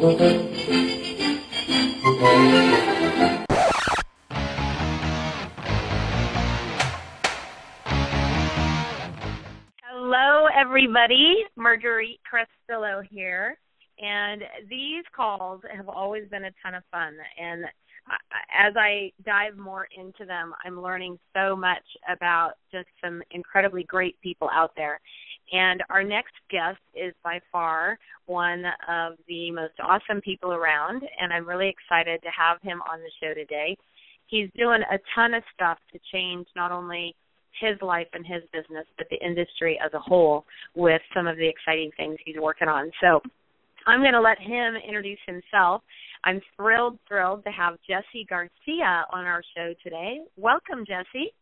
Hello, everybody. Marguerite Crestillo here. And these calls have always been a ton of fun. And as I dive more into them, I'm learning so much about just some incredibly great people out there. And our next guest is by far one of the most awesome people around, and I'm really excited to have him on the show today. He's doing a ton of stuff to change not only his life and his business, but the industry as a whole with some of the exciting things he's working on. So I'm going to let him introduce himself. I'm thrilled, thrilled to have Jesse Garcia on our show today. Welcome, Jesse.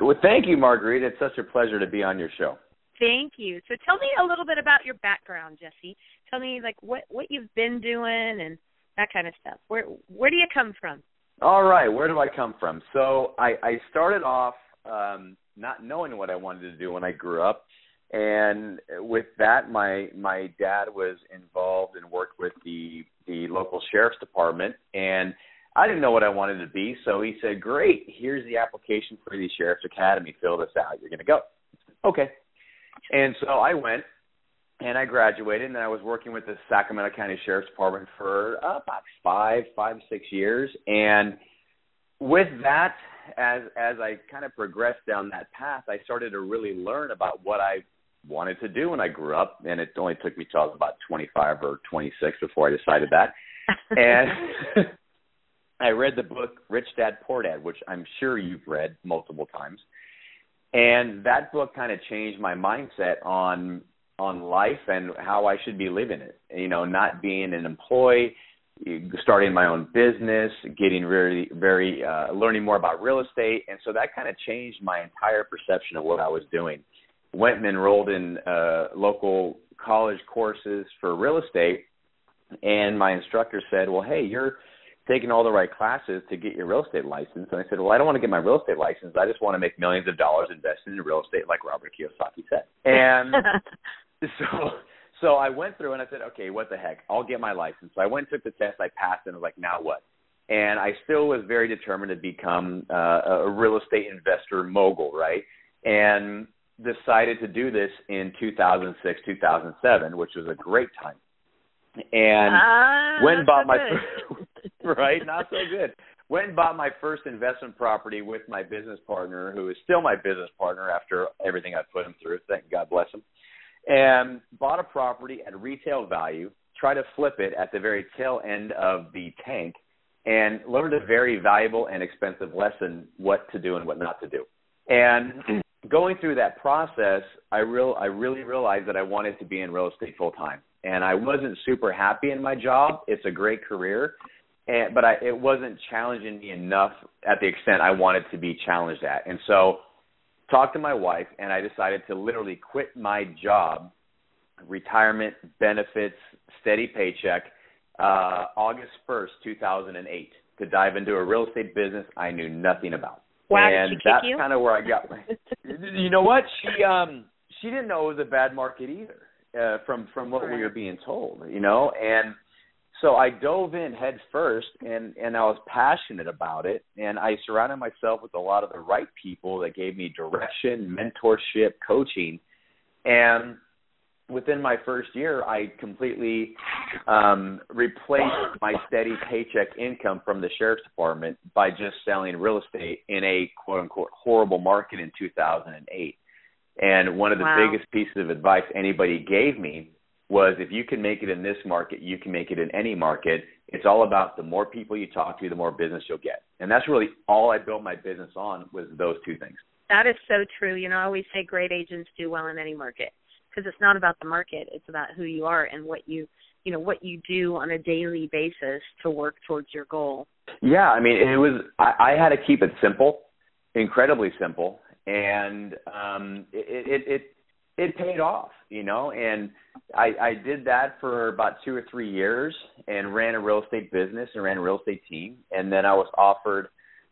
Well, thank you, Marguerite. It's such a pleasure to be on your show. Thank you. So tell me a little bit about your background, Jesse. Tell me like what what you've been doing and that kind of stuff. Where where do you come from? All right, where do I come from? So I I started off um not knowing what I wanted to do when I grew up. And with that, my my dad was involved and worked with the the local sheriff's department, and I didn't know what I wanted to be. So he said, "Great, here's the application for the sheriff's academy. Fill this out. You're going to go." Okay. And so I went, and I graduated, and I was working with the Sacramento County Sheriff's Department for uh, about five, five, six years, and with that as as I kind of progressed down that path, I started to really learn about what I wanted to do when I grew up, and it only took me till I was about 25 or 26 before I decided that. and I read the book Rich Dad Poor Dad, which I'm sure you've read multiple times. And that book kind of changed my mindset on on life and how I should be living it. You know, not being an employee, starting my own business, getting very, very, uh, learning more about real estate, and so that kind of changed my entire perception of what I was doing. Went and enrolled in uh, local college courses for real estate, and my instructor said, "Well, hey, you're taking all the right classes to get your real estate license." And I said, "Well, I don't want to get my real estate license. I just want to make millions of dollars investing in real estate, like Robert Kiyosaki said." And so so I went through and I said, okay, what the heck? I'll get my license. So I went and took the test. I passed and I was like, now what? And I still was very determined to become uh, a real estate investor mogul, right? And decided to do this in 2006, 2007, which was a great time. And ah, went and bought my first, right, not so good. Went and bought my first investment property with my business partner, who is still my business partner after everything I put him through. Thank God bless him and bought a property at retail value, try to flip it at the very tail end of the tank, and learned a very valuable and expensive lesson what to do and what not to do. And going through that process, I real I really realized that I wanted to be in real estate full time. And I wasn't super happy in my job. It's a great career, and but I, it wasn't challenging me enough at the extent I wanted to be challenged at. And so talked to my wife, and I decided to literally quit my job, retirement, benefits, steady paycheck, uh, August 1st, 2008, to dive into a real estate business I knew nothing about. Wow, and that's kind of where I got my. you know what? She um she didn't know it was a bad market either. Uh, from from what we were being told, you know, and so I dove in head first and and I was passionate about it and I surrounded myself with a lot of the right people that gave me direction, mentorship, coaching and within my first year I completely um replaced my steady paycheck income from the sheriff's department by just selling real estate in a quote unquote horrible market in 2008. And one of the Wow. biggest pieces of advice anybody gave me was if you can make it in this market, you can make it in any market. It's all about the more people you talk to, the more business you'll get. And that's really all I built my business on was those two things. That is so true. You know, I always say great agents do well in any market because it's not about the market; it's about who you are and what you, you know, what you do on a daily basis to work towards your goal. Yeah, I mean, it was I, I had to keep it simple, incredibly simple, and um, it, it it it paid off, you know. And I, I did that for about two or three years, and ran a real estate business and ran a real estate team, and then I was offered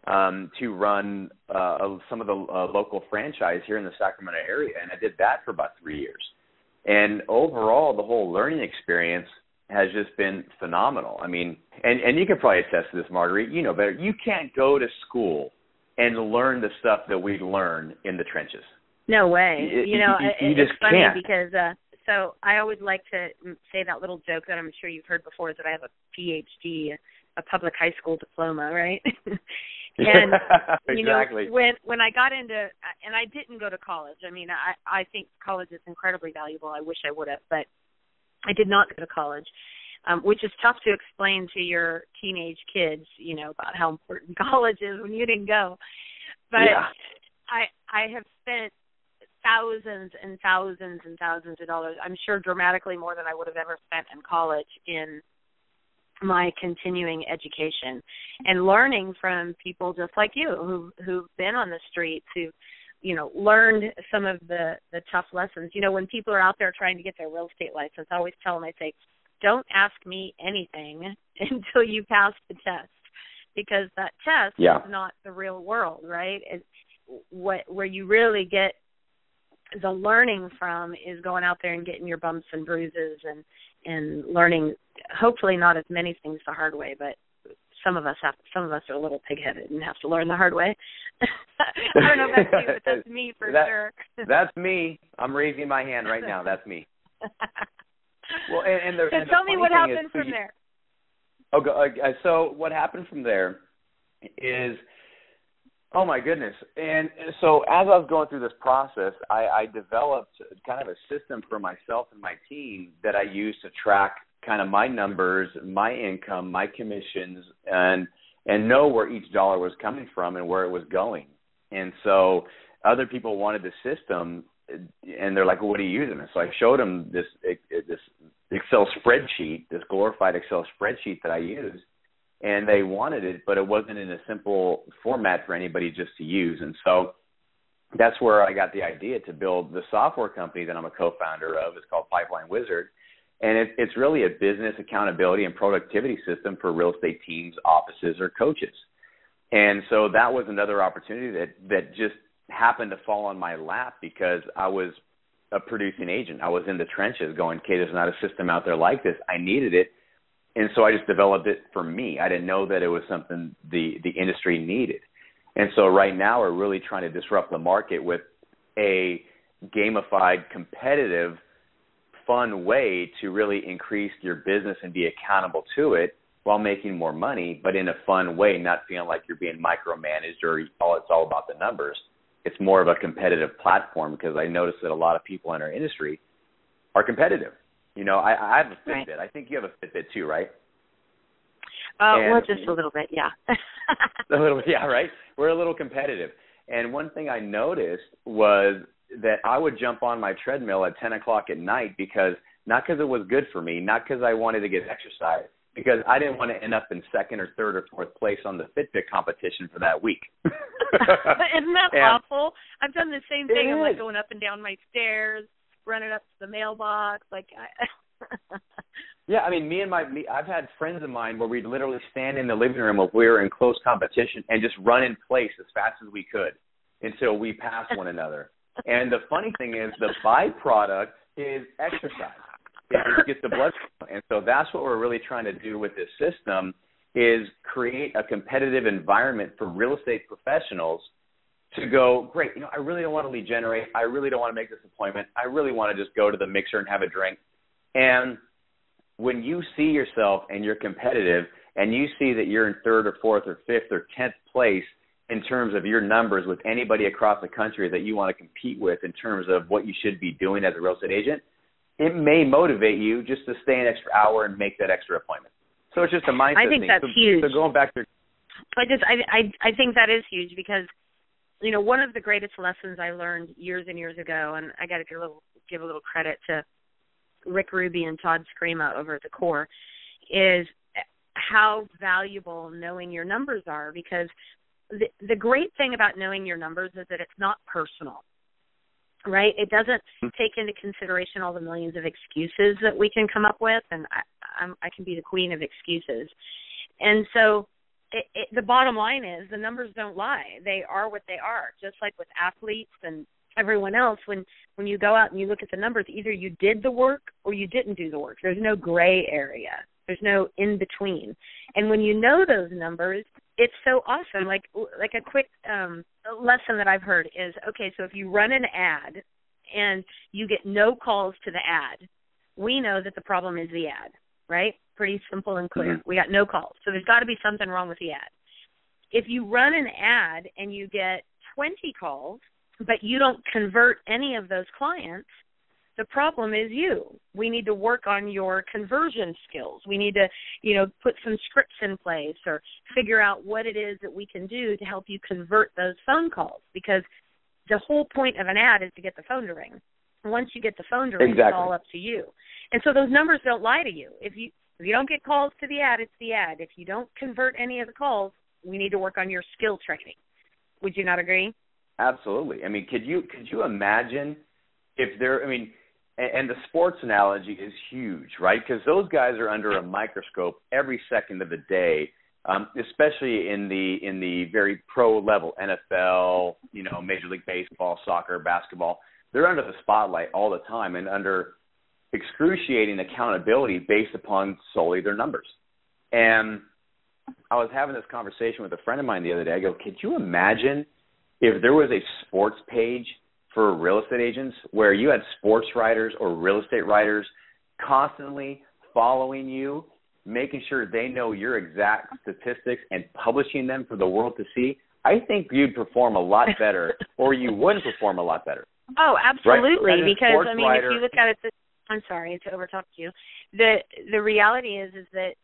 um, to run uh, some of the uh, local franchise here in the Sacramento area, and I did that for about three years. And overall, the whole learning experience has just been phenomenal. I mean, and and you can probably attest to this, Marguerite. You know better. You can't go to school and learn the stuff that we learn in the trenches. No way. You, you know, you, you it's just funny can't. because uh so I always like to say that little joke that I'm sure you've heard before that I have a PhD, a public high school diploma, right? and you know when when I got into and I didn't go to college. I mean, I I think college is incredibly valuable. I wish I would have, but I did not go to college. Um, which is tough to explain to your teenage kids, you know, about how important college is when you didn't go. But yeah. I I have spent thousands and thousands and thousands of dollars. I'm sure dramatically more than I would have ever spent in college in my continuing education and learning from people just like you who who've been on the streets who you know learned some of the the tough lessons you know when people are out there trying to get their real estate license i always tell them i say don't ask me anything until you pass the test because that test Yeah. is not the real world right it, what where you really get the learning from is going out there and getting your bumps and bruises and and learning hopefully not as many things the hard way but some of us have some of us are a little pig headed and have to learn the hard way i don't know that's you but that's me for That- sure That's me. I'm raising my hand right now. That's me. Well, and, and the, so and the tell me what happened is, so from you- there Okay, uh, so what happened from there is, oh my goodness! And so as I was going through this process, I, I developed kind of a system for myself and my team that I use to track kind of my numbers, my income, my commissions, and and know where each dollar was coming from and where it was going. And so other people wanted the system, and they're like, well, "What are you using?" And so I showed them this this Excel spreadsheet, this glorified Excel spreadsheet that I use, and they wanted it, but it wasn't in a simple format for anybody just to use. And so that's where I got the idea to build the software company that I'm a co-founder of. It's called Pipeline Wizard, and it, it's really a business accountability and productivity system for real estate teams, offices, or coaches. And so that was another opportunity that that just happened to fall on my lap because I was a producing agent. I was in the trenches going, okay, there's not a system out there like this. I needed it. And so I just developed it for me. I didn't know that it was something the, the industry needed. And so right now we're really trying to disrupt the market with a gamified, competitive, fun way to really increase your business and be accountable to it while making more money, but in a fun way, not feeling like you're being micromanaged or all it's all about the numbers it's more of a competitive platform because I notice that a lot of people in our industry are competitive. You know, I, I have a Fitbit. Right. I think you have a Fitbit too, right? uh And- well just a little bit yeah a little, bit, yeah, right. We're a little competitive. And one thing I noticed was that I would jump on my treadmill at 10 o'clock at night because not because it was good for me, not because I wanted to get exercise, because I didn't want to end up in second or third or fourth place on the Fitbit competition for that week. Isn't that And- awful? I've done the same thing. I'm like going up and down my stairs, running up to the mailbox. Like, I, Yeah, I mean, me and my, me, I've had friends of mine where we'd literally stand in the living room if we were in close competition and just run in place as fast as we could until we passed one another. And the funny thing is, the byproduct is exercise. It gets the blood, and so that's what we're really trying to do with this system is create a competitive environment for real estate professionals to go, great, you know, I really don't want to lead generate. I really don't want to make this appointment. I really want to just go to the mixer and have a drink. And when you see yourself and you're competitive and you see that you're in third or fourth or fifth or tenth place in terms of your numbers with anybody across the country that you want to compete with in terms of what you should be doing as a real estate agent, it may motivate you just to stay an extra hour and make that extra appointment. So it's just a mindset I think thing. that's so, huge. So going back to I just I I I think that is huge because you know one of the greatest lessons I learned years and years ago, and I got to give a little give a little credit to Rick Ruby and Todd Screama over at the core, is how valuable knowing your numbers are because the the great thing about knowing your numbers is that it's not personal right? It doesn't hmm. take into consideration all the millions of excuses that we can come up with and i I'm, i can be the queen of excuses. And so it, the bottom line is the numbers don't lie. They are what they are. Just like with athletes and everyone else when when you go out and you look at the numbers either you did the work or you didn't do the work. There's no gray area. There's no in between. And when you know those numbers it's so awesome. Like like a quick um lesson that i've heard is okay so if you run an ad and you get no calls to the ad we know that the problem is the ad right pretty simple and clear mm-hmm. we got no calls so there's got to be something wrong with the ad if you run an ad and you get 20 calls but you don't convert any of those clients, the problem is you. We need to work on your conversion skills. We need to, you know, put some scripts in place or figure out what it is that we can do to help you convert those phone calls because the whole point of an ad is to get the phone to ring. Once you get the phone to ring, exactly. it's all up to you. And so those numbers don't lie to you. If you if you don't get calls to the ad, it's the ad. If you don't convert any of the calls, we need to work on your skill training. Would you not agree? Absolutely. I mean, could you could you imagine if there? I mean, and, and the sports analogy is huge, right? Because those guys are under a microscope every second of the day, um, especially in the in the very pro level, NFL, you know, Major League Baseball, soccer, basketball. They're under the spotlight all the time and under excruciating accountability based upon solely their numbers. And I was having this conversation with a friend of mine the other day. I go, could you imagine? if there was a sports page for real estate agents where you had sports writers or real estate writers constantly following you, making sure they know your exact statistics and publishing them for the world to see, I think you'd perform a lot better or you wouldn't perform a lot better. Oh, absolutely. Right? Because I mean writer, if you look at it I'm sorry to overtalk you. The the reality is is that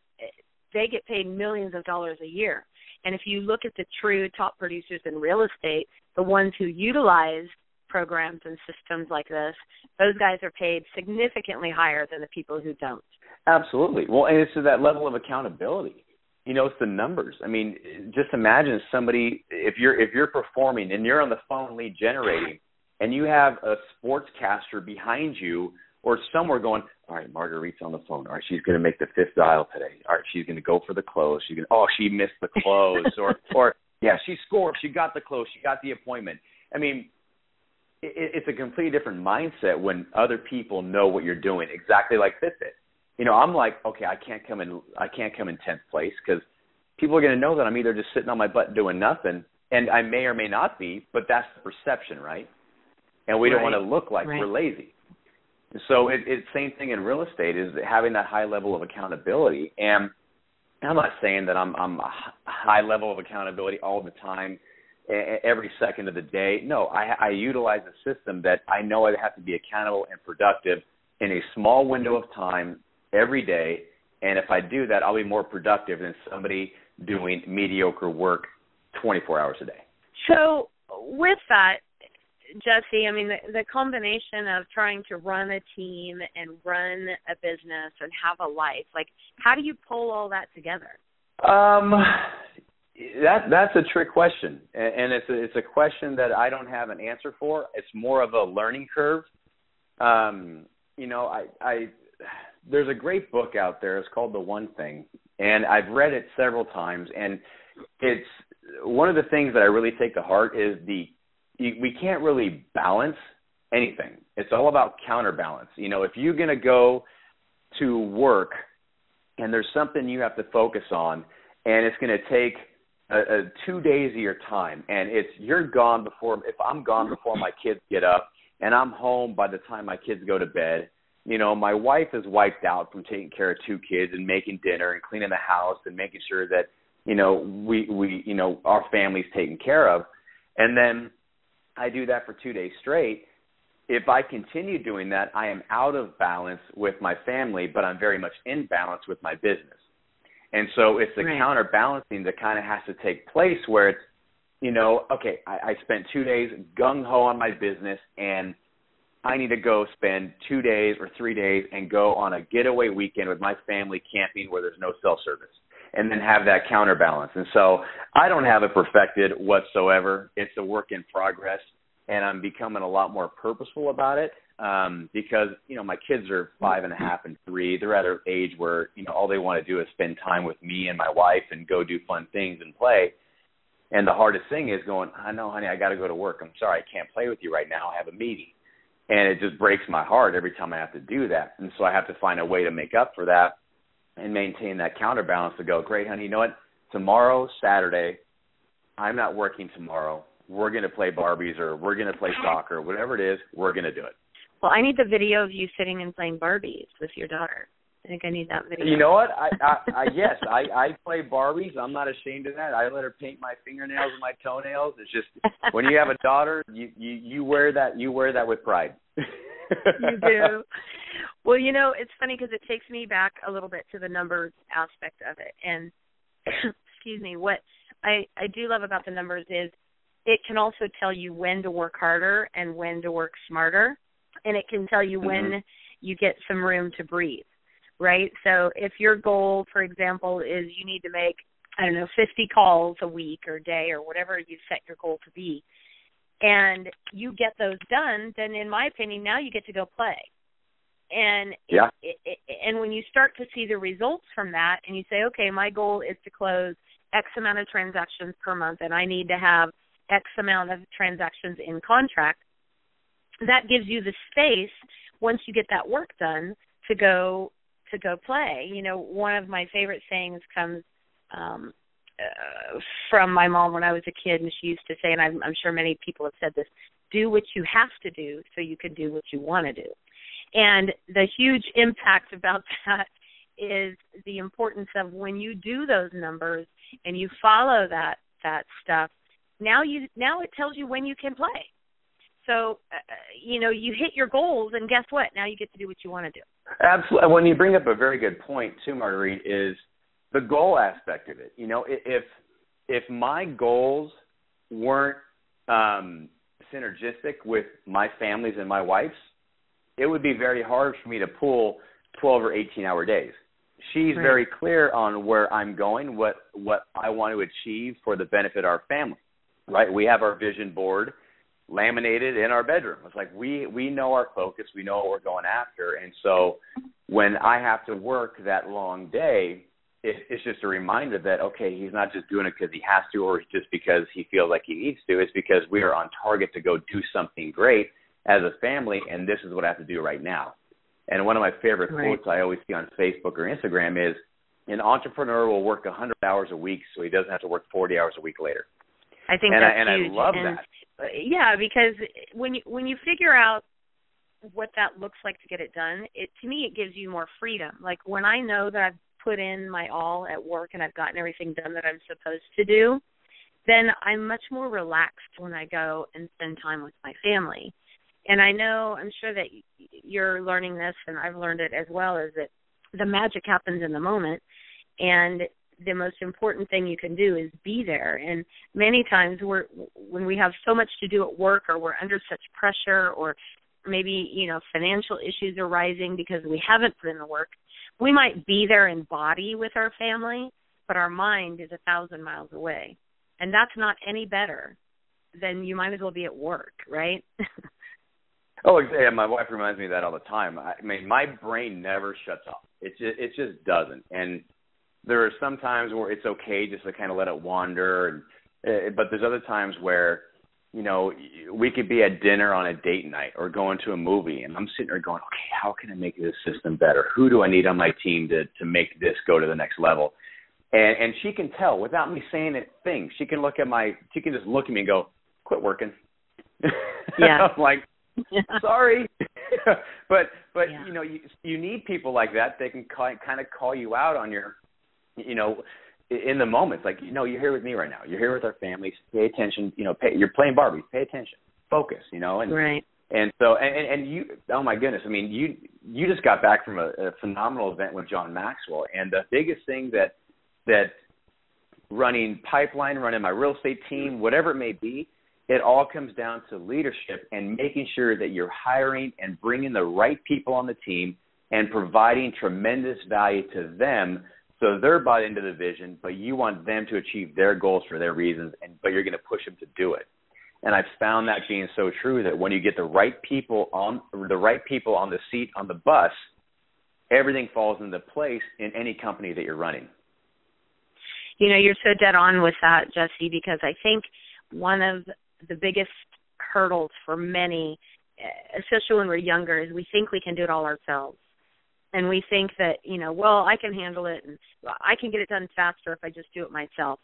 they get paid millions of dollars a year and if you look at the true top producers in real estate, the ones who utilize programs and systems like this, those guys are paid significantly higher than the people who don't. Absolutely. Well, and it's to that level of accountability. You know, it's the numbers. I mean, just imagine somebody if you're if you're performing and you're on the phone lead generating and you have a sportscaster behind you or somewhere going, all right, Marguerite's on the phone. All right, she's going to make the fifth dial today. All right, she's going to go for the close. She's going, oh, she missed the close, or or yeah, she scored. She got the close. She got the appointment. I mean, it, it's a completely different mindset when other people know what you're doing. Exactly like Fitbit. You know, I'm like, okay, I can't come in. I can't come in tenth place because people are going to know that I'm either just sitting on my butt doing nothing, and I may or may not be, but that's the perception, right? And we right. don't want to look like right. we're lazy. So it, it's same thing in real estate is having that high level of accountability. And I'm not saying that I'm I'm a high level of accountability all the time, every second of the day. No, I, I utilize a system that I know I have to be accountable and productive in a small window of time every day. And if I do that, I'll be more productive than somebody doing mediocre work 24 hours a day. So with that, Jesse, I mean, the, the combination of trying to run a team and run a business and have a life, like, how do you pull all that together? Um, that that's a trick question, and, and it's a, it's a question that I don't have an answer for. It's more of a learning curve. Um, you know, I I there's a great book out there. It's called The One Thing, and I've read it several times, and it's one of the things that I really take to heart is the we can't really balance anything. It's all about counterbalance. You know, if you're going to go to work and there's something you have to focus on, and it's going to take a, a two days of your time, and it's you're gone before if I'm gone before my kids get up, and I'm home by the time my kids go to bed. You know, my wife is wiped out from taking care of two kids and making dinner and cleaning the house and making sure that you know we we you know our family's taken care of, and then I do that for two days straight, if I continue doing that, I am out of balance with my family, but I'm very much in balance with my business. And so it's the right. counterbalancing that kind of has to take place where it's, you know, okay, I, I spent two days gung ho on my business and I need to go spend two days or three days and go on a getaway weekend with my family camping where there's no cell service and then have that counterbalance. And so I don't have it perfected whatsoever. It's a work in progress, and I'm becoming a lot more purposeful about it um, because you know my kids are five and a half and three. They're at an age where you know all they want to do is spend time with me and my wife and go do fun things and play. And the hardest thing is going, I know, honey, I got to go to work. I'm sorry, I can't play with you right now. I have a meeting. And it just breaks my heart every time I have to do that. And so I have to find a way to make up for that and maintain that counterbalance to go, great, honey, you know what? Tomorrow, Saturday, I'm not working tomorrow. We're going to play Barbies or we're going to play soccer, whatever it is, we're going to do it. Well, I need the video of you sitting and playing Barbies with your daughter. I think I need that video. You know what? I, I, I yes, I, I play Barbies. I'm not ashamed of that. I let her paint my fingernails and my toenails. It's just when you have a daughter, you you you wear that you wear that with pride. you do. Well, you know, it's funny because it takes me back a little bit to the numbers aspect of it. And excuse me, what I I do love about the numbers is it can also tell you when to work harder and when to work smarter, and it can tell you mm-hmm. when you get some room to breathe. Right? So if your goal, for example, is you need to make I don't know, 50 calls a week or day or whatever you set your goal to be, and you get those done, then in my opinion, now you get to go play. And yeah. It, it, and when you start to see the results from that, and you say, okay, my goal is to close X amount of transactions per month, and I need to have X amount of transactions in contract, that gives you the space once you get that work done to go to go play. You know, one of my favorite sayings comes um uh, from my mom when I was a kid, and she used to say, and I'm, I'm sure many people have said this: "Do what you have to do, so you can do what you want to do." And the huge impact about that is the importance of when you do those numbers and you follow that that stuff. Now you now it tells you when you can play. So uh, you know you hit your goals, and guess what? Now you get to do what you want to do. Absolutely. When you bring up a very good point too, Marguerite, is the goal aspect of it. You know, if if my goals weren't um, synergistic with my family's and my wife's, it would be very hard for me to pull 12 or 18 hour days. She's right. very clear on where I'm going, what what I want to achieve for the benefit of our family. Right? We have our vision board laminated in our bedroom. It's like we we know our focus, we know what we're going after, and so when I have to work that long day, it, it's just a reminder that okay, he's not just doing it because he has to, or just because he feels like he needs to. It's because we are on target to go do something great as a family, and this is what I have to do right now. And one of my favorite right. quotes I always see on Facebook or Instagram is, "An entrepreneur will work 100 hours a week, so he doesn't have to work 40 hours a week later." I think and that's I, and huge. I love and, that. Yeah, because when you when you figure out what that looks like to get it done, it to me it gives you more freedom. Like when I know that I've put in my all at work and I've gotten everything done that I'm supposed to do, then I'm much more relaxed when I go and spend time with my family. And I know, I'm sure that you're learning this, and I've learned it as well, is that the magic happens in the moment. And the most important thing you can do is be there. And many times we're when we have so much to do at work or we're under such pressure or maybe, you know, financial issues are rising because we haven't put in the work, we might be there in body with our family, but our mind is a thousand miles away. And that's not any better than you might as well be at work, right? oh, yeah, my wife reminds me of that all the time. I mean, my brain never shuts off. It just it just doesn't. And there are some times where it's okay just to kind of let it wander and uh, but there's other times where you know, we could be at dinner on a date night or going to a movie, and I'm sitting there going, okay, how can I make this system better? Who do I need on my team to to make this go to the next level? And and she can tell without me saying a thing. She can look at my, she can just look at me and go, quit working. Yeah. I'm like, sorry, but but yeah. you know, you you need people like that. They can kind of call you out on your, you know in the moments, like you know, you're here with me right now. You're here with our families. Pay attention. You know, pay, you're playing Barbie. Pay attention. Focus. You know, and right. And so, and, and you, oh my goodness, I mean, you you just got back from a, a phenomenal event with John Maxwell, and the biggest thing that that running pipeline, running my real estate team, whatever it may be, it all comes down to leadership and making sure that you're hiring and bringing the right people on the team and providing tremendous value to them so they're bought into the vision, but you want them to achieve their goals for their reasons, and but you're going to push them to do it. And I've found that being so true that when you get the right people on the right people on the seat on the bus, everything falls into place in any company that you're running. You know, you're so dead on with that, Jesse, because I think one of the biggest hurdles for many, especially when we're younger, is we think we can do it all ourselves. And we think that, you know, well, I can handle it and I can get it done faster if I just do it myself.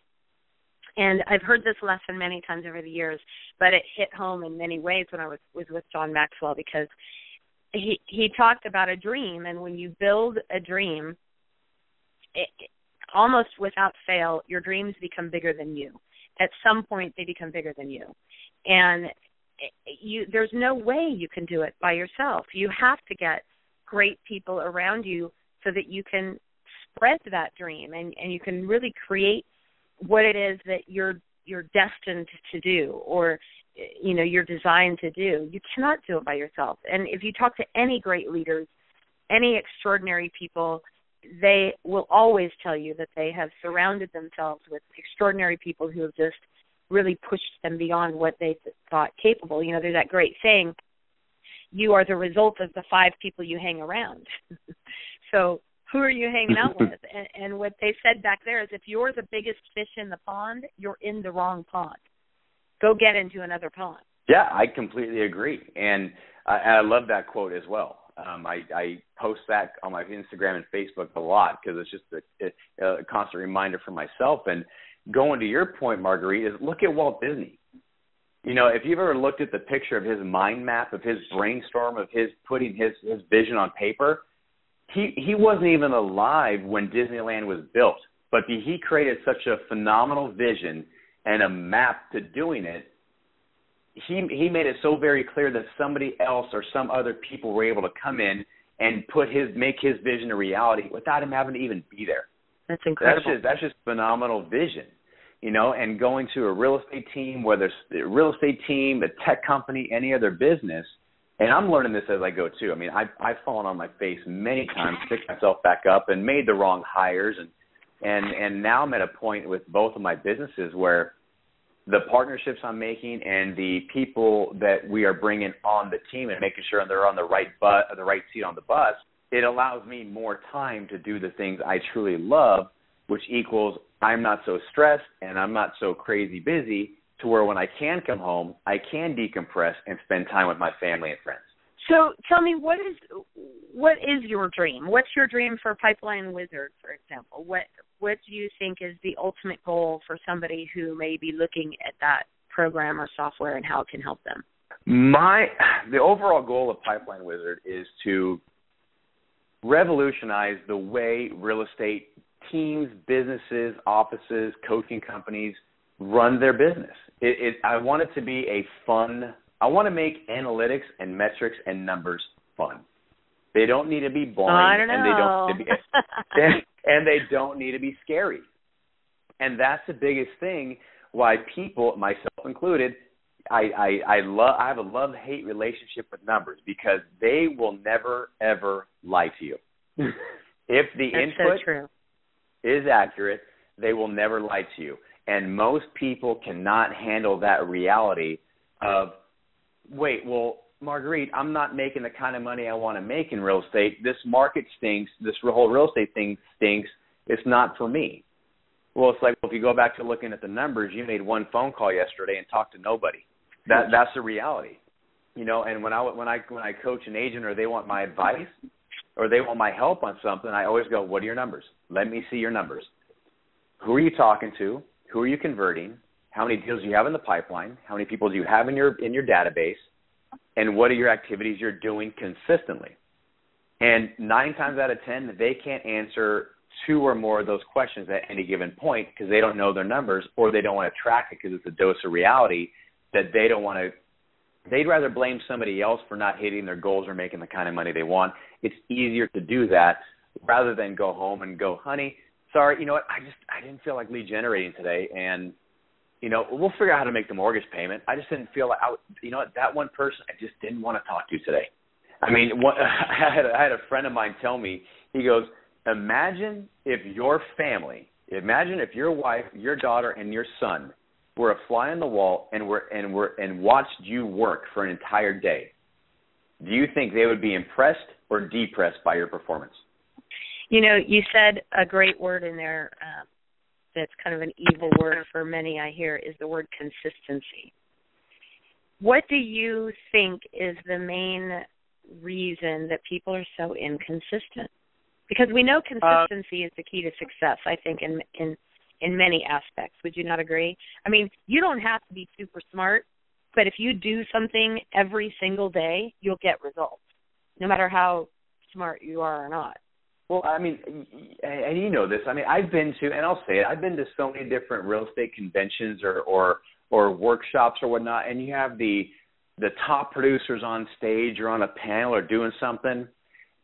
And I've heard this lesson many times over the years, but it hit home in many ways when I was was with John Maxwell because he he talked about a dream and when you build a dream it, almost without fail your dreams become bigger than you at some point they become bigger than you. And you there's no way you can do it by yourself. You have to get great people around you so that you can spread that dream and and you can really create what it is that you're you're destined to do or you know you're designed to do. You cannot do it by yourself. And if you talk to any great leaders any extraordinary people they will always tell you that they have surrounded themselves with extraordinary people who have just really pushed them beyond what they thought capable you know there's that great saying you are the result of the five people you hang around so who are you hanging out with? And, and what they said back there is if you're the biggest fish in the pond, you're in the wrong pond. Go get into another pond. Yeah, I completely agree, and uh, I, I love that quote as well. Um, I, I post that on my Instagram and Facebook a lot because it's just a, a, a constant reminder for myself. And going to your point, Marguerite, is look at Walt Disney. You know, if you've ever looked at the picture of his mind map, of his brainstorm, of his putting his his vision on paper, he he wasn't even alive when Disneyland was built, but he created such a phenomenal vision and a map to doing it. He he made it so very clear that somebody else or some other people were able to come in and put his make his vision a reality without him having to even be there. That's incredible. That's just that's just phenomenal vision, you know. And going to a real estate team, whether it's a real estate team, a tech company, any other business, and I'm learning this as I go too. I mean, I've I've fallen on my face many times, picked myself back up, and made the wrong hires, and and and now I'm at a point with both of my businesses where the partnerships I'm making and the people that we are bringing on the team and making sure they're on the right butt, the right seat on the bus, it allows me more time to do the things I truly love, which equals I'm not so stressed and I'm not so crazy busy to where when I can come home, I can decompress and spend time with my family and friends. So tell me what is what is your dream? What's your dream for Pipeline Wizard, for example? What what do you think is the ultimate goal for somebody who may be looking at that program or software and how it can help them? My the overall goal of Pipeline Wizard is to revolutionize the way real estate teams, businesses, offices, coaching companies run their business. It, it, I want it to be a fun. I want to make analytics and metrics and numbers fun. They don't need to be boring, I don't know. and they don't need to be, and, and they don't need to be scary. And that's the biggest thing why people, myself included, I I, I love I have a love hate relationship with numbers because they will never ever lie to you. if the That's input so is accurate, they will never lie to you. And most people cannot handle that reality of, wait, well, Marguerite, I'm not making the kind of money I want to make in real estate. This market stinks. This whole real estate thing stinks. It's not for me. Well, it's like well, if you go back to looking at the numbers, you made one phone call yesterday and talked to nobody. That that's the reality, you know. And when I when I when I coach an agent or they want my advice or they want my help on something, I always go, "What are your numbers? Let me see your numbers. Who are you talking to? who are you converting, how many deals do you have in the pipeline, how many people do you have in your in your database, and what are your activities you're doing consistently. And nine times out of ten, they can't answer two or more of those questions at any given point because they don't know their numbers or they don't want to track it because it's a dose of reality that they don't want to. They'd rather blame somebody else for not hitting their goals or making the kind of money they want. It's easier to do that rather than go home and go, honey, sorry, you know what? I just I didn't feel like lead generating today, and you know we'll figure out how to make the mortgage payment. I just didn't feel like I, you know? That one person I just didn't want to talk to today. I mean, what, I had I had a friend of mine tell me. He goes, imagine if your family, imagine if your wife, your daughter, and your son were a fly on the wall and were and were and watched you work for an entire day. Do you think they would be impressed or depressed by your performance? You know, you said a great word in there, uh, that's kind of an evil word for many I hear is the word consistency. What do you think is the main reason that people are so inconsistent? Because we know uh, consistency uh, is the key to success, I think in in in many aspects. Would you not agree? I mean, you don't have to be super smart, but if you do something every single day, you'll get results. No matter how smart you are or not. Well, I mean, and you know this. I mean, I've been to, and I'll say it. I've been to so many different real estate conventions or or or workshops or whatnot, and you have the the top producers on stage or on a panel or doing something,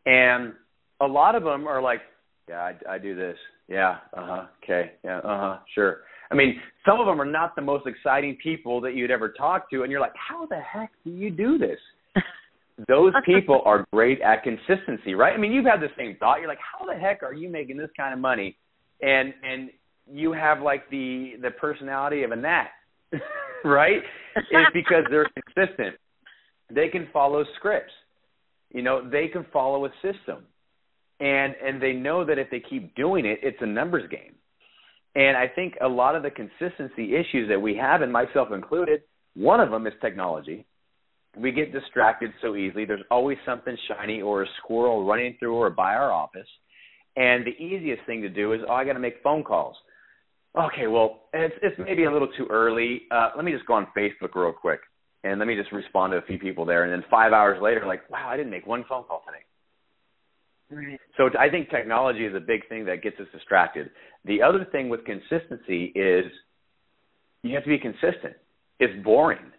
and a lot of them are like, "Yeah, I, I do this. Yeah, uh huh. Okay, yeah, uh huh. Sure." I mean, some of them are not the most exciting people that you'd ever talk to, and you're like, "How the heck do you do this?" those people are great at consistency, right? I mean, you've had the same thought. You're like, how the heck are you making this kind of money? And and you have like the the personality of a gnat, right? it's because they're consistent. They can follow scripts. You know, they can follow a system. And and they know that if they keep doing it, it's a numbers game. And I think a lot of the consistency issues that we have, and myself included, one of them is technology we get distracted so easily. There's always something shiny or a squirrel running through or by our office. And the easiest thing to do is, oh, I got to make phone calls. Okay, well, it's, it's maybe a little too early. Uh, let me just go on Facebook real quick and let me just respond to a few people there. And then five hours later, like, wow, I didn't make one phone call today. Right. So I think technology is a big thing that gets us distracted. The other thing with consistency is you have to be consistent. It's boring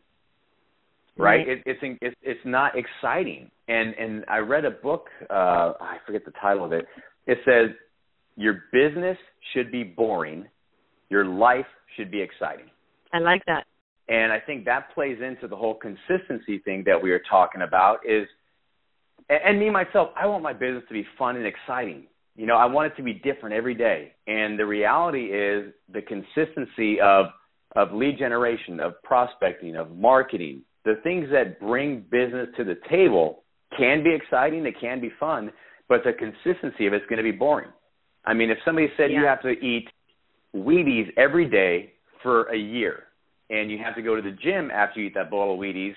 right? right. It, it's it's it's not exciting. And and I read a book. Uh, I forget the title of it. It says your business should be boring, your life should be exciting. I like that. And I think that plays into the whole consistency thing that we are talking about. Is and me myself, I want my business to be fun and exciting. You know, I want it to be different every day. And the reality is the consistency of of lead generation, of prospecting, of marketing, the things that bring business to the table can be exciting, they can be fun, but the consistency of it's going to be boring. I mean, if somebody said yeah. you have to eat Wheaties every day for a year, and you have to go to the gym after you eat that bowl of Wheaties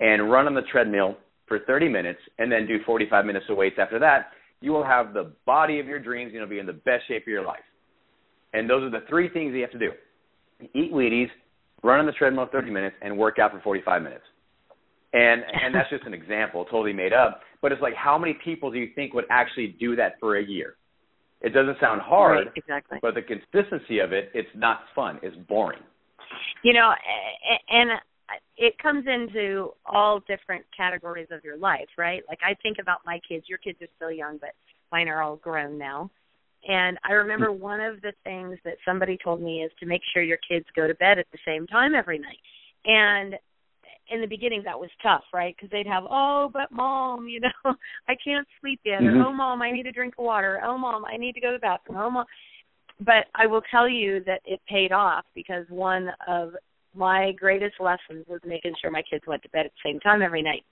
and run on the treadmill for 30 minutes and then do 45 minutes of weights after that, you will have the body of your dreams. You'll be in the best shape of your life. And those are the three things you have to do: eat Wheaties, run on the treadmill 30 minutes, and work out for 45 minutes and and that's just an example, totally made up. But it's like, how many people do you think would actually do that for a year? It doesn't sound hard, right, exactly. But the consistency of it, it's not fun. It's boring. You know, and it comes into all different categories of your life, right? Like I think about my kids. Your kids are still young, but mine are all grown now. And I remember hmm. one of the things that somebody told me is to make sure your kids go to bed at the same time every night. And in the beginning that was tough, right? Because they'd have, oh, but mom, you know, I can't sleep yet. Mm-hmm. Or, oh, mom, I need a drink of water. Oh, mom, I need to go to the bathroom. Oh, mom. But I will tell you that it paid off because one of my greatest lessons was making sure my kids went to bed at the same time every night.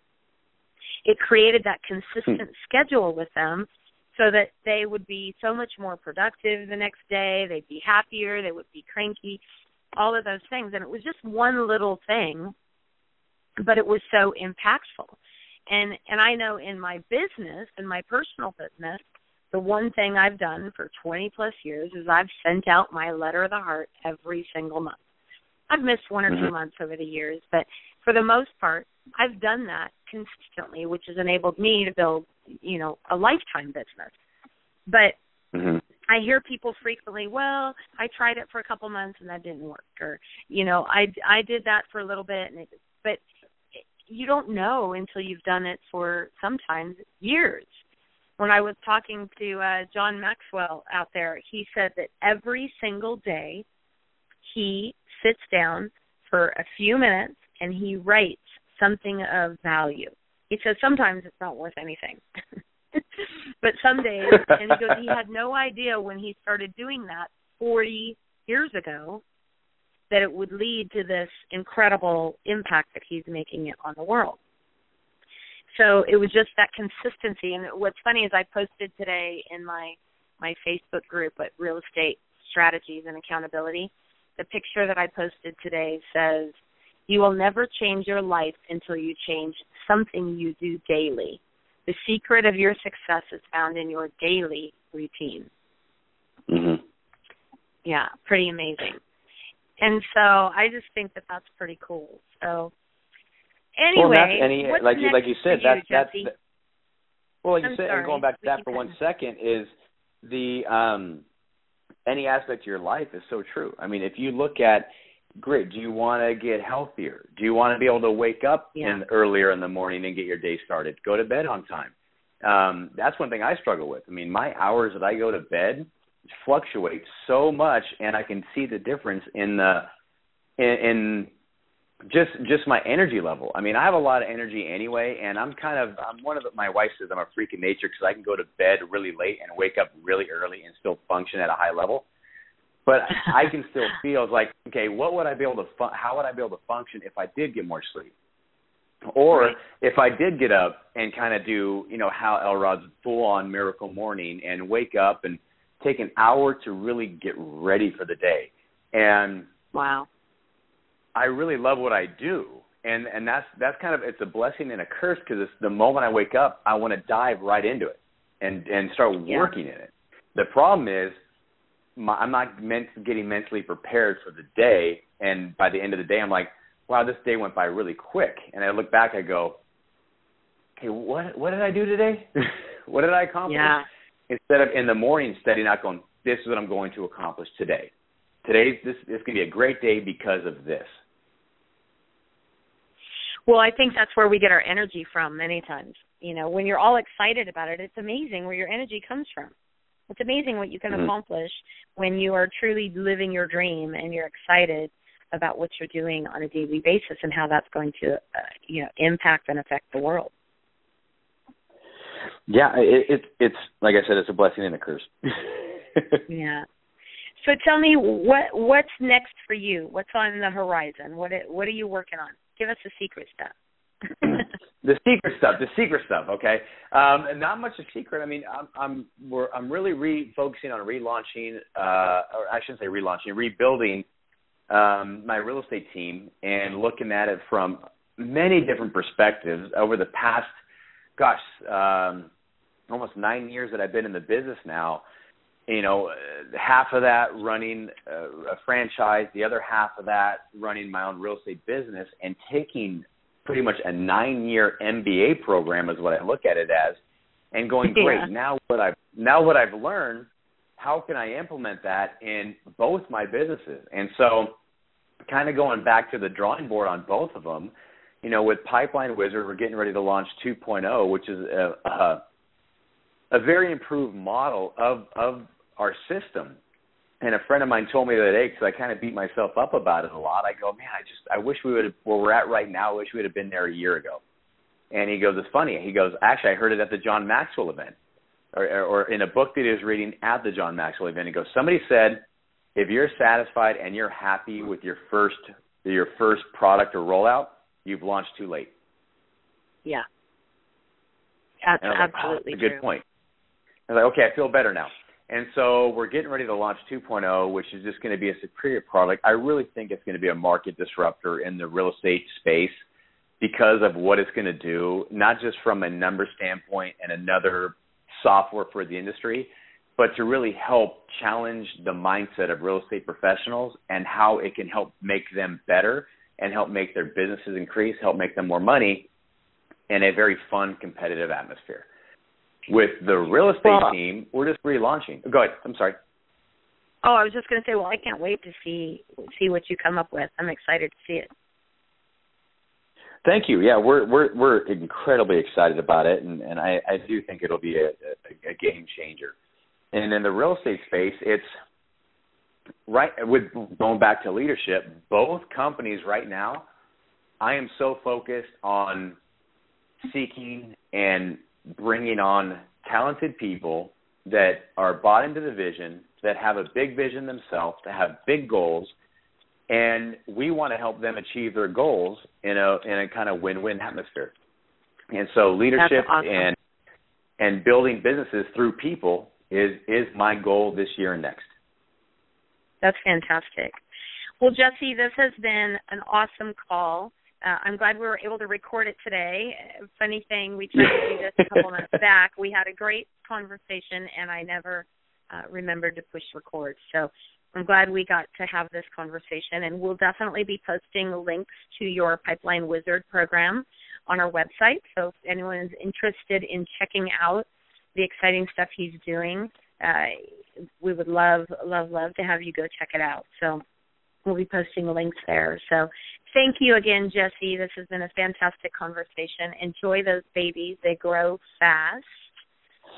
It created that consistent mm-hmm. schedule with them so that they would be so much more productive the next day. They'd be happier. They would be cranky. All of those things. And it was just one little thing but it was so impactful and and i know in my business in my personal business the one thing i've done for 20 plus years is i've sent out my letter of the heart every single month i've missed one or mm-hmm. two months over the years but for the most part i've done that consistently which has enabled me to build you know a lifetime business but mm-hmm. I hear people frequently, well, I tried it for a couple months and that didn't work, or you know, I I did that for a little bit, and it, but you don't know until you've done it for sometimes years. When I was talking to uh, John Maxwell out there, he said that every single day he sits down for a few minutes and he writes something of value. He says sometimes it's not worth anything. but some days and he goes he had no idea when he started doing that 40 years ago that it would lead to this incredible impact that he's making it on the world. So it was just that consistency. And what's funny is I posted today in my my Facebook group at Real Estate strategies and accountability. The picture that I posted today says, "You will never change your life until you change something you do daily. The secret of your success is found in your daily routine." Mhm. Yeah, pretty amazing. And so I just think that that's pretty cool. So anyway, well, that's, any, what's like you next like you said, that's you, that's well, like you I'm said, sorry. and going back to that for one second is the um any aspect of your life is so true. I mean, if you look at great, do you want to get healthier? Do you want to be able to wake up Yeah. in earlier in the morning and get your day started? Go to bed on time. Um, that's one thing I struggle with. I mean, my hours that I go to bed fluctuate so much, and I can see the difference in the in, in just just my energy level. I mean, I have a lot of energy anyway, and I'm kind of I'm one of the, my wife says I'm a freak of nature because I can go to bed really late and wake up really early and still function at a high level. But I can still feel like, okay, what would I be able to fun- how would I be able to function if I did get more sleep? Or Right. if I did get up and kind of do, you know, Hal Elrod's full on miracle morning and wake up and take an hour to really get ready for the day. And Wow. I really love what I do, and and that's that's kind of it's a blessing and a curse because it's the moment I wake up, I want to dive right into it and and start Yeah. working in it. The problem is, my, I'm not meant getting mentally prepared for the day, and by the end of the day, I'm like, wow, this day went by really quick, and I look back, I go, okay, what what did I do today? what did I accomplish? Yeah. instead of in the morning studying out going, this is what I'm going to accomplish today. Today's this this to be a great day because of this. Well, I think that's where we get our energy from many times. You know, when you're all excited about it, it's amazing where your energy comes from. It's amazing what you can Mhm. accomplish when you are truly living your dream and you're excited about what you're doing on a daily basis and how that's going to, uh, you know, impact and affect the world. Yeah, it, it it's like I said, it's a blessing and a curse. Yeah. So tell me what what's next for you? What's on the horizon? What it- what are you working on? Give us the secret stuff. the secret stuff, the secret stuff. Okay, um, and not much a secret. I mean, I'm I'm we're, I'm really refocusing on relaunching, uh, or I shouldn't say relaunching, rebuilding um, my real estate team and looking at it from many different perspectives over the past, gosh, um, almost nine years that I've been in the business now. You know, half of that running uh, a franchise, the other half of that running my own real estate business, and taking pretty much a nine year MBA program is what I look at it as, and going great. Yeah. Now what I've now what I've learned, how can I implement that in both my businesses? And so, kind of going back to the drawing board on both of them. You know, with Pipeline Wizard, we're getting ready to launch 2.0, which is a, a a very improved model of of our system. And a friend of mine told me the other day because I kind of beat myself up about it a lot. I go, man, I just I wish we would have where we're at right now. I wish we would have been there a year ago. And he goes, it's funny. He goes, actually, I heard it at the John Maxwell event, or or in a book that he was reading at the John Maxwell event. He goes, somebody said, if you're satisfied and you're happy with your first your first product or rollout, you've launched too late. yeah. That's was like, absolutely that's a good true. point. I was like, okay, I feel better now. And so we're getting ready to launch 2.0, which is just going to be a superior product. I really think it's going to be a market disruptor in the real estate space because of what it's going to do, not just from a number standpoint and another software for the industry, but to really help challenge the mindset of real estate professionals and how it can help make them better and help make their businesses increase, help make them more money in a very fun, competitive atmosphere. With the real estate Well- team, we're just relaunching. Go ahead. I'm sorry. Oh, I was just going to say, well, I can't wait to see see what you come up with. I'm excited to see it. Thank you. Yeah, we're we're we're incredibly excited about it, and and I I do think it'll be a, a, a game changer. And in the real estate space, it's right with going back to leadership. Both companies right now, I am so focused on seeking and bringing on talented people that are bought into the vision, that have a big vision themselves, that have big goals, and we want to help them achieve their goals in a in a kind of win-win atmosphere. And so leadership awesome. and and building businesses through people is is my goal this year and next. That's fantastic. Well, Jesse, this has been an awesome call. Uh, I'm glad we were able to record it today. Funny thing, we tried to do this a couple months back. We had a great conversation, and I never uh, remembered to push record. So I'm glad we got to have this conversation, and we'll definitely be posting links to your Pipeline Wizard program on our website. So if anyone is interested in checking out the exciting stuff he's doing, uh, we would love, love, love to have you go check it out. So we'll be posting links there. So thank you again, Jesse. This has been a fantastic conversation. Enjoy those babies; they grow fast,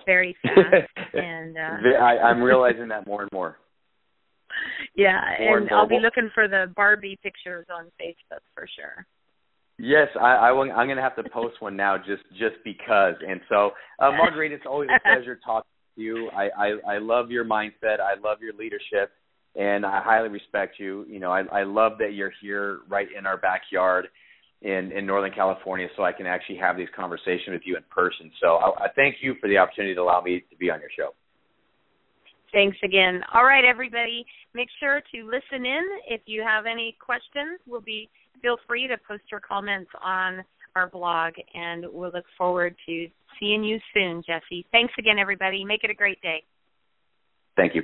very fast, and uh, I, I'm realizing that more and more. Yeah, more and, and I'll be looking for the Barbie pictures on Facebook for sure. Yes, I, I will, I'm going to have to post one now, just just because. And so, uh, Marguerite, it's always a pleasure talking to you. I, I I love your mindset. I love your leadership and I highly respect you. You know, I, I love that you're here right in our backyard in in Northern California, so I can actually have these conversations with you in person. So I, I thank you for the opportunity to allow me to be on your show. Thanks again. All right, everybody, make sure to listen in. If you have any questions, we'll be feel free to post your comments on our blog, and we'll look forward to seeing you soon, Jesse. Thanks again, everybody. Make it a great day. Thank you.